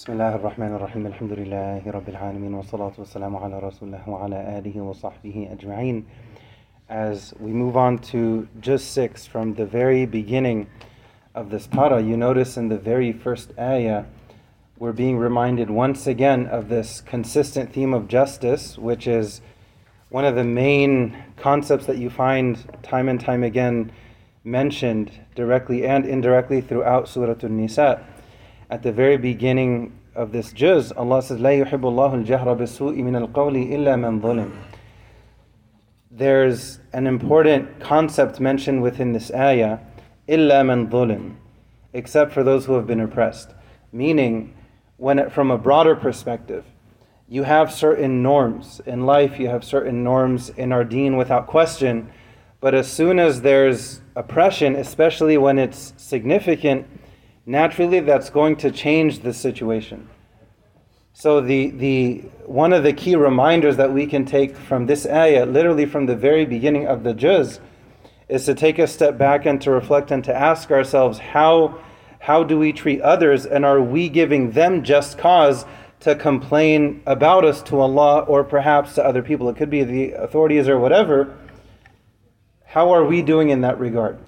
بسم الله الرحمن الرحيم الحمد لله رب العالمين والصلاة والسلام على رسول وعلى آله وصحبه أجمعين As we move on to juz 6 from the very beginning of this para, you notice in the very first ayah we're being reminded once again of this consistent theme of justice, which is one of the main concepts that you find time and time again mentioned directly and indirectly throughout Surah An-Nisa At the very beginning of this juz, Allah says, لا يحب الله الجهر بالسوء من القول إلا من ظلم. There's an important concept mentioned within this ayah, إلا من ظلم, except for those who have been oppressed. Meaning, when it, from a broader perspective, you have certain norms in life, you have certain norms in our deen without question, but as soon as there's oppression, especially when it's significant, naturally that's going to change the situation. So the, the one of the key reminders that we can take from this ayah, literally from the very beginning of the juz, is to take a step back and to reflect and to ask ourselves how how do we treat others and are we giving them just cause to complain about us to Allah or perhaps to other people? It could be the authorities or whatever. How are we doing in that regard?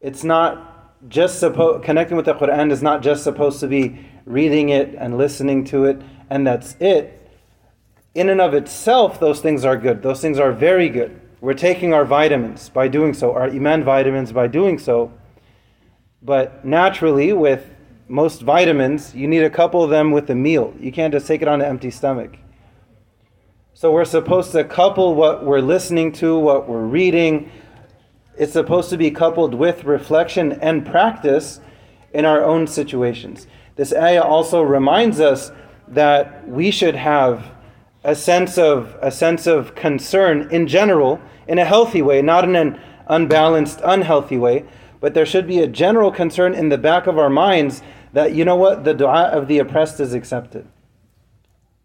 It's not just supposed connecting with the Quran is not just supposed to be reading it and listening to it and that's it. In and of itself, those things are good. Those things are very good. We're taking our vitamins by doing so, our iman vitamins by doing so. But naturally, with most vitamins, you need a couple of them with a meal. You can't just take it on an empty stomach. So we're supposed to couple what we're listening to, what we're reading, it's supposed to be coupled with reflection and practice in our own situations. This ayah also reminds us that we should have a sense of a sense of concern in general in a healthy way, not in an unbalanced, unhealthy way, but there should be a general concern in the back of our minds that you know what the dua of the oppressed is accepted.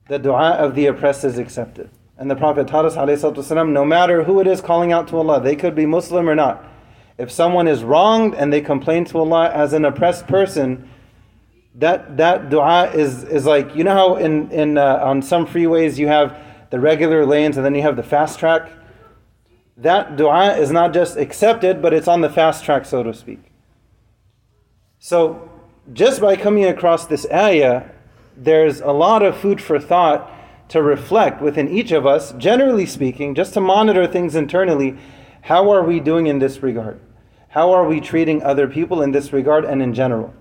The dua of the oppressed is accepted. And the Prophet taught us, والسلام, no matter who it is calling out to Allah, they could be Muslim or not. If someone is wronged and they complain to Allah as an oppressed person, that that dua is is like you know how in in uh, on some freeways you have the regular lanes and then you have the fast track. That dua is not just accepted, but it's on the fast track, so to speak. So, just by coming across this ayah, there's a lot of food for thought to reflect within each of us, generally speaking, just to monitor things internally. How are we doing in this regard? How are we treating other people in this regard and in general?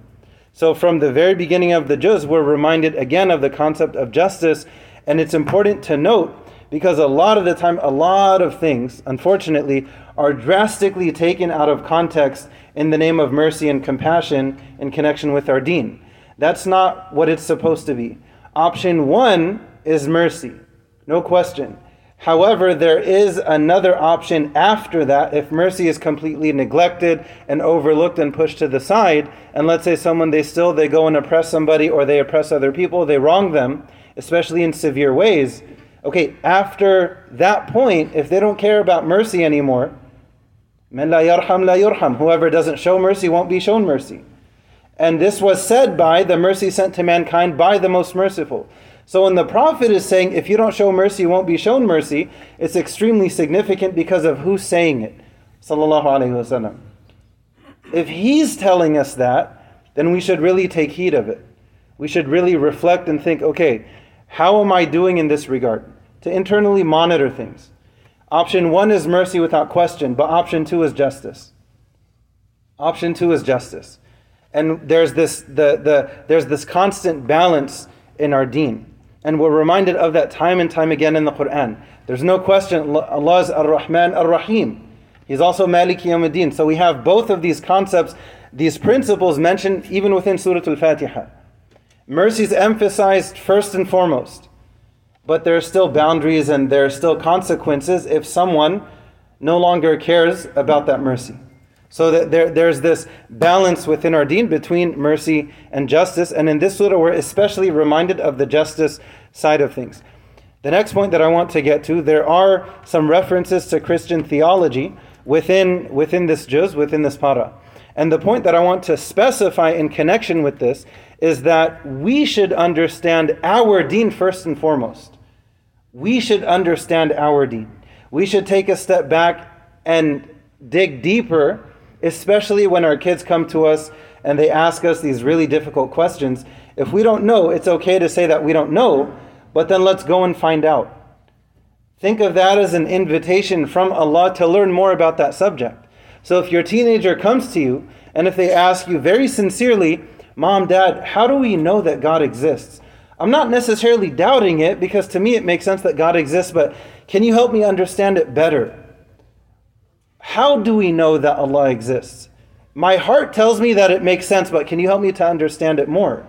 So, from the very beginning of the juz, we're reminded again of the concept of justice, and it's important to note because a lot of the time, a lot of things, unfortunately, are drastically taken out of context in the name of mercy and compassion in connection with our deen. That's not what it's supposed to be. Option one is mercy, no question. However, there is another option after that if mercy is completely neglected and overlooked and pushed to the side. And let's say someone they still they go and oppress somebody or they oppress other people, they wrong them, especially in severe ways. Okay, after that point, if they don't care about mercy anymore, la yarham la yurham. Whoever doesn't show mercy won't be shown mercy. And this was said by the mercy sent to mankind by the most merciful. So when the Prophet is saying, if you don't show mercy, you won't be shown mercy, it's extremely significant because of who's saying it. Sallallahu Alaihi Wasallam. If he's telling us that, then we should really take heed of it. We should really reflect and think, okay, how am I doing in this regard? To internally monitor things. Option one is mercy without question, but option two is justice. Option two is justice. And there's this, the, the, there's this constant balance in our deen. And we're reminded of that time and time again in the Quran. There's no question Allah is Ar Rahman Ar Rahim. He's also Maliki Yawmuddin. So we have both of these concepts, these principles mentioned even within Surah Al Fatiha. Mercy is emphasized first and foremost, but there are still boundaries and there are still consequences if someone no longer cares about that mercy. So that there, there's this balance within our deen between mercy and justice. And in this surah, we're especially reminded of the justice side of things. The next point that I want to get to, there are some references to Christian theology within, within this juz, within this para. And the point that I want to specify in connection with this is that we should understand our deen first and foremost. We should understand our deen. We should take a step back and dig deeper, especially when our kids come to us and they ask us these really difficult questions. If we don't know, it's okay to say that we don't know, but then let's go and find out. Think of that as an invitation from Allah to learn more about that subject. So if your teenager comes to you and if they ask you very sincerely, Mom, Dad, how do we know that God exists? I'm not necessarily doubting it because to me it makes sense that God exists, but can you help me understand it better? How do we know that Allah exists? My heart tells me that it makes sense, but can you help me to understand it more?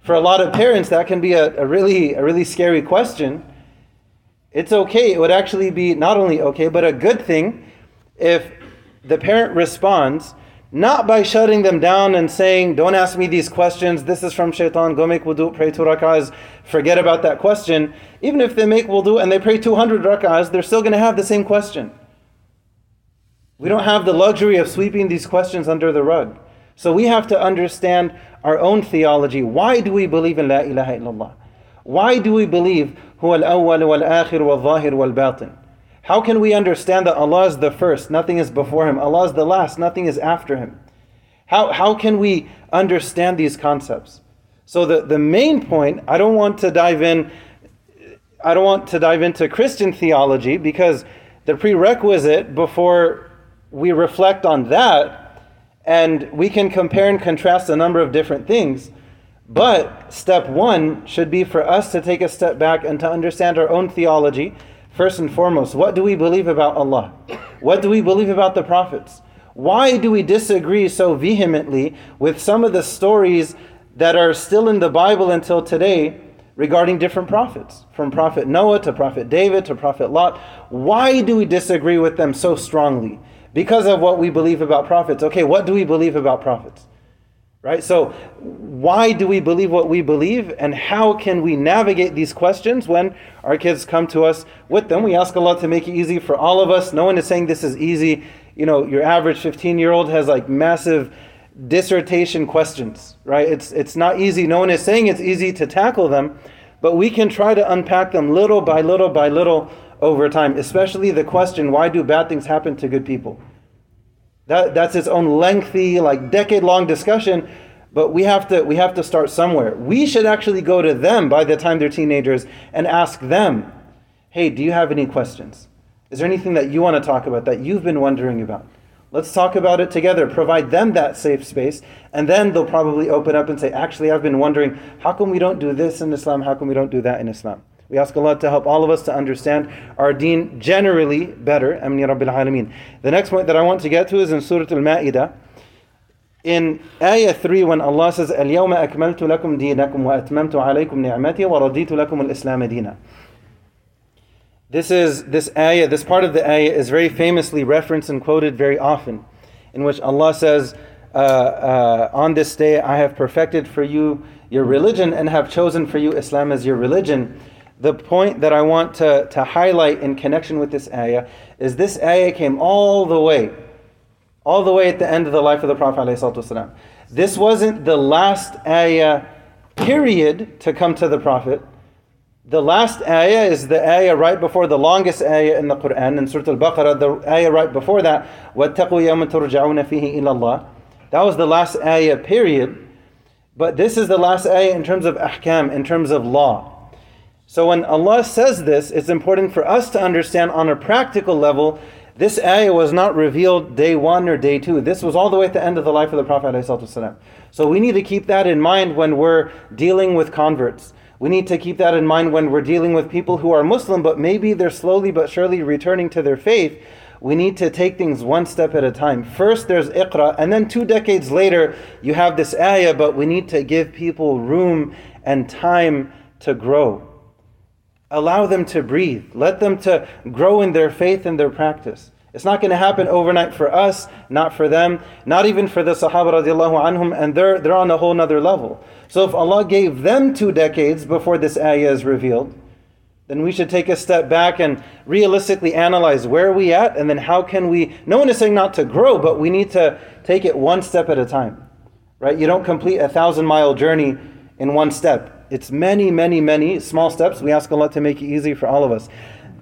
For a lot of parents, that can be a, a really, a really scary question it's okay. It would actually be not only okay, but a good thing if the parent responds not by shutting them down and saying, Don't ask me these questions, this is from shaitan, go make wudu, pray two rak'ahs, forget about that question. Even if they make wudu and they pray 200 rak'ahs, they're still going to have the same question. We don't have the luxury of sweeping these questions under the rug. So we have to understand our own theology. Why do we believe in La ilaha illallah? Why do we believe Hu al-awwal wal-akhir wal-zahir wal-batin? How can we understand that Allah is the first, nothing is before Him? Allah is the last, nothing is after Him. How, how can we understand these concepts? So the, the main point, I don't want to dive in, I don't want to dive into Christian theology because the prerequisite before we reflect on that, and we can compare and contrast a number of different things, but step one should be for us to take a step back and to understand our own theology. First and foremost, what do we believe about Allah? What do we believe about the prophets? Why do we disagree so vehemently with some of the stories that are still in the Bible until today regarding different prophets? From Prophet Noah to Prophet David to Prophet Lot. Why do we disagree with them so strongly? Because of what we believe about prophets. Okay, what do we believe about prophets? Right? So, why do we believe what we believe, and how can we navigate these questions when our kids come to us with them? We ask Allah to make it easy for all of us. No one is saying this is easy. You know, your average 15 year old has like massive dissertation questions, right? It's, it's not easy. No one is saying it's easy to tackle them, but we can try to unpack them little by little by little over time, especially the question why do bad things happen to good people? That, that's its own lengthy, like decade long discussion. But we have to we have to start somewhere. We should actually go to them by the time they're teenagers and ask them, "Hey, do you have any questions? Is there anything that you want to talk about that you've been wondering about? Let's talk about it together. Provide them that safe space, and then they'll probably open up and say, "Actually, I've been wondering, how come we don't do this in Islam? How come we don't do that in Islam?" We ask Allah to help all of us to understand our deen generally better. Amin Rabbil Alameen. The next point that I want to get to is in Surah Al-Ma'idah. In Ayah 3, when Allah says, اليوم أكملت لكم دينكم وأتممت عليكم نعمتي ورضيت لكم الإسلام دينا. This is this ayah, this part of the ayah is very famously referenced and quoted very often, in which Allah says, uh, uh, On this day I have perfected for you your religion and have chosen for you Islam as your religion the point that I want to, to highlight in connection with this ayah is this ayah came all the way, all the way at the end of the life of the Prophet. ﷺ. This wasn't the last ayah, period, to come to the Prophet. The last ayah is the ayah right before the longest ayah in the Quran, in Surah Al Baqarah, the ayah right before that, وَاتَّقُوا يَوْمًا تُرْجَعُونَ فِيهِ إِلَى اللَّهِ That was the last ayah, period. But this is the last ayah in terms of ahkam, in terms of law. So when Allah says this, it's important for us to understand on a practical level, this ayah was not revealed day one or day two. This was all the way at the end of the life of the Prophet. So we need to keep that in mind when we're dealing with converts. We need to keep that in mind when we're dealing with people who are Muslim, but maybe they're slowly but surely returning to their faith. We need to take things one step at a time. First, there's Iqra, and then two decades later, you have this ayah, but we need to give people room and time to grow. Allow them to breathe. Let them to grow in their faith and their practice. It's not going to happen overnight for us, not for them, not even for the Sahaba radiallahu anhum, and they're, they're on a whole nother level. So if Allah gave them two decades before this ayah is revealed, then we should take a step back and realistically analyze where are we at and then how can we no one is saying not to grow but we need to take it one step at a time right you don't complete a thousand mile journey in one step it's many many many small steps we ask allah to make it easy for all of us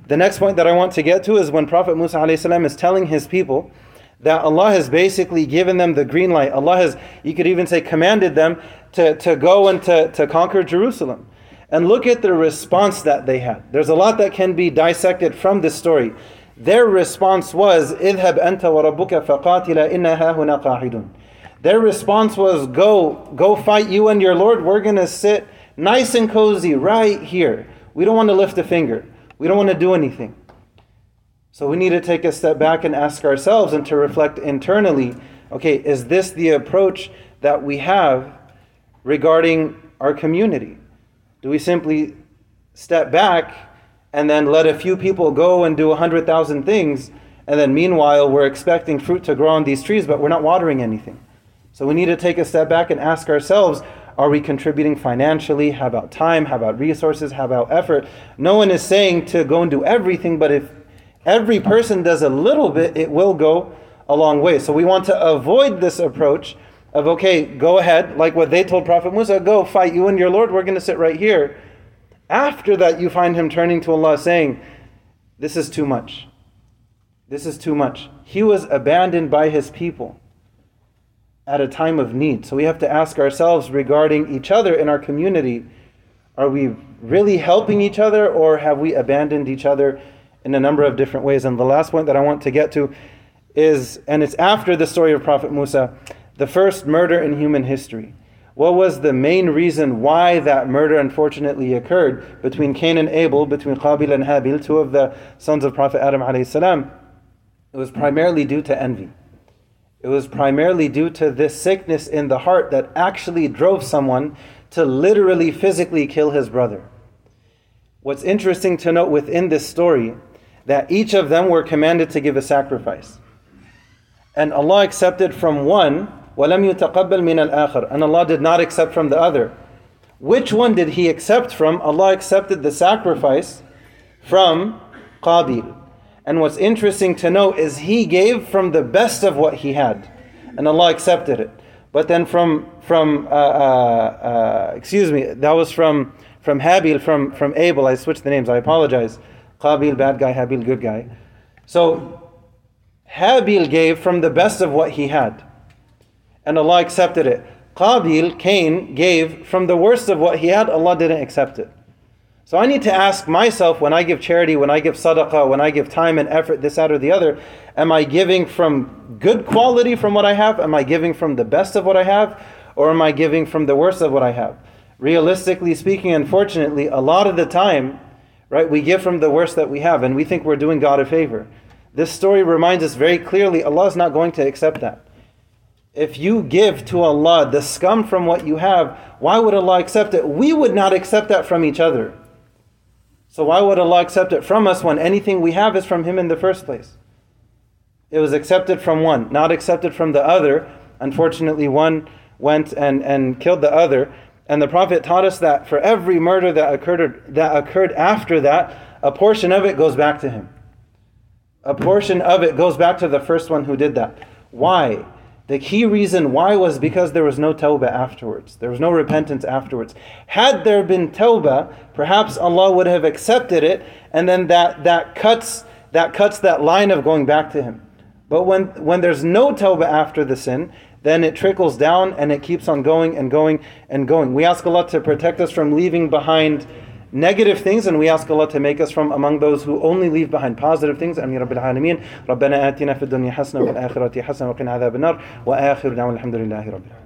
the next point that i want to get to is when prophet musa salam is telling his people that allah has basically given them the green light allah has you could even say commanded them to, to go and to, to conquer jerusalem and look at the response that they had. There's a lot that can be dissected from this story. Their response was, اذهب أنت وربك فقاتلا إنها هنا قاعدون. Their response was, go, go fight you and your Lord. We're going to sit nice and cozy right here. We don't want to lift a finger. We don't want to do anything. So we need to take a step back and ask ourselves and to reflect internally, okay, is this the approach that we have regarding our community? Do we simply step back and then let a few people go and do 100,000 things, and then meanwhile we're expecting fruit to grow on these trees, but we're not watering anything? So we need to take a step back and ask ourselves are we contributing financially? How about time? How about resources? How about effort? No one is saying to go and do everything, but if every person does a little bit, it will go a long way. So we want to avoid this approach of okay, go ahead, like what they told Prophet Musa, go fight you and your Lord, we're going to sit right here. After that, you find him turning to Allah saying, This is too much. This is too much. He was abandoned by his people at a time of need. So we have to ask ourselves regarding each other in our community are we really helping each other or have we abandoned each other in a number of different ways? And the last point that I want to get to is, and it's after the story of Prophet Musa the first murder in human history. What was the main reason why that murder unfortunately occurred between Cain and Abel, between Qabil and Habil, two of the sons of Prophet Adam? It was primarily due to envy. It was primarily due to this sickness in the heart that actually drove someone to literally physically kill his brother. What's interesting to note within this story that each of them were commanded to give a sacrifice. And Allah accepted from one وَلَمْ يُتَقَبَّلْ مِنَ الْآخَرِ And Allah did not accept from the other. Which one did He accept from? Allah accepted the sacrifice from Qabil. And what's interesting to note is He gave from the best of what He had. And Allah accepted it. But then from, from uh, uh, uh, excuse me, that was from, from Habil, from, from Abel. I switched the names, I apologize. Qabil, bad guy, Habil, good guy. So, Habil gave from the best of what he had and Allah accepted it. Qabil, Cain, gave from the worst of what he had, Allah didn't accept it. So I need to ask myself when I give charity, when I give sadaqah, when I give time and effort, this, that, or the other, am I giving from good quality from what I have? Am I giving from the best of what I have? Or am I giving from the worst of what I have? Realistically speaking, unfortunately, a lot of the time, right, we give from the worst that we have and we think we're doing God a favor. This story reminds us very clearly Allah is not going to accept that if you give to Allah the scum from what you have, why would Allah accept it? We would not accept that from each other. So why would Allah accept it from us when anything we have is from Him in the first place? It was accepted from one, not accepted from the other. Unfortunately, one went and, and killed the other. And the Prophet taught us that for every murder that occurred, that occurred after that, a portion of it goes back to him. A portion of it goes back to the first one who did that. Why? The key reason why was because there was no tawbah afterwards. There was no repentance afterwards. Had there been tawbah, perhaps Allah would have accepted it, and then that, that cuts that cuts that line of going back to Him. But when when there's no tawbah after the sin, then it trickles down and it keeps on going and going and going. We ask Allah to protect us from leaving behind negative things and we ask Allah to make us from among those who only leave behind positive things أمين رب العالمين ربنا آتنا في الدنيا حسنة وفي الآخرة حسنة وقنا عذاب النار وآخر دعوانا الحمد لله رب العالمين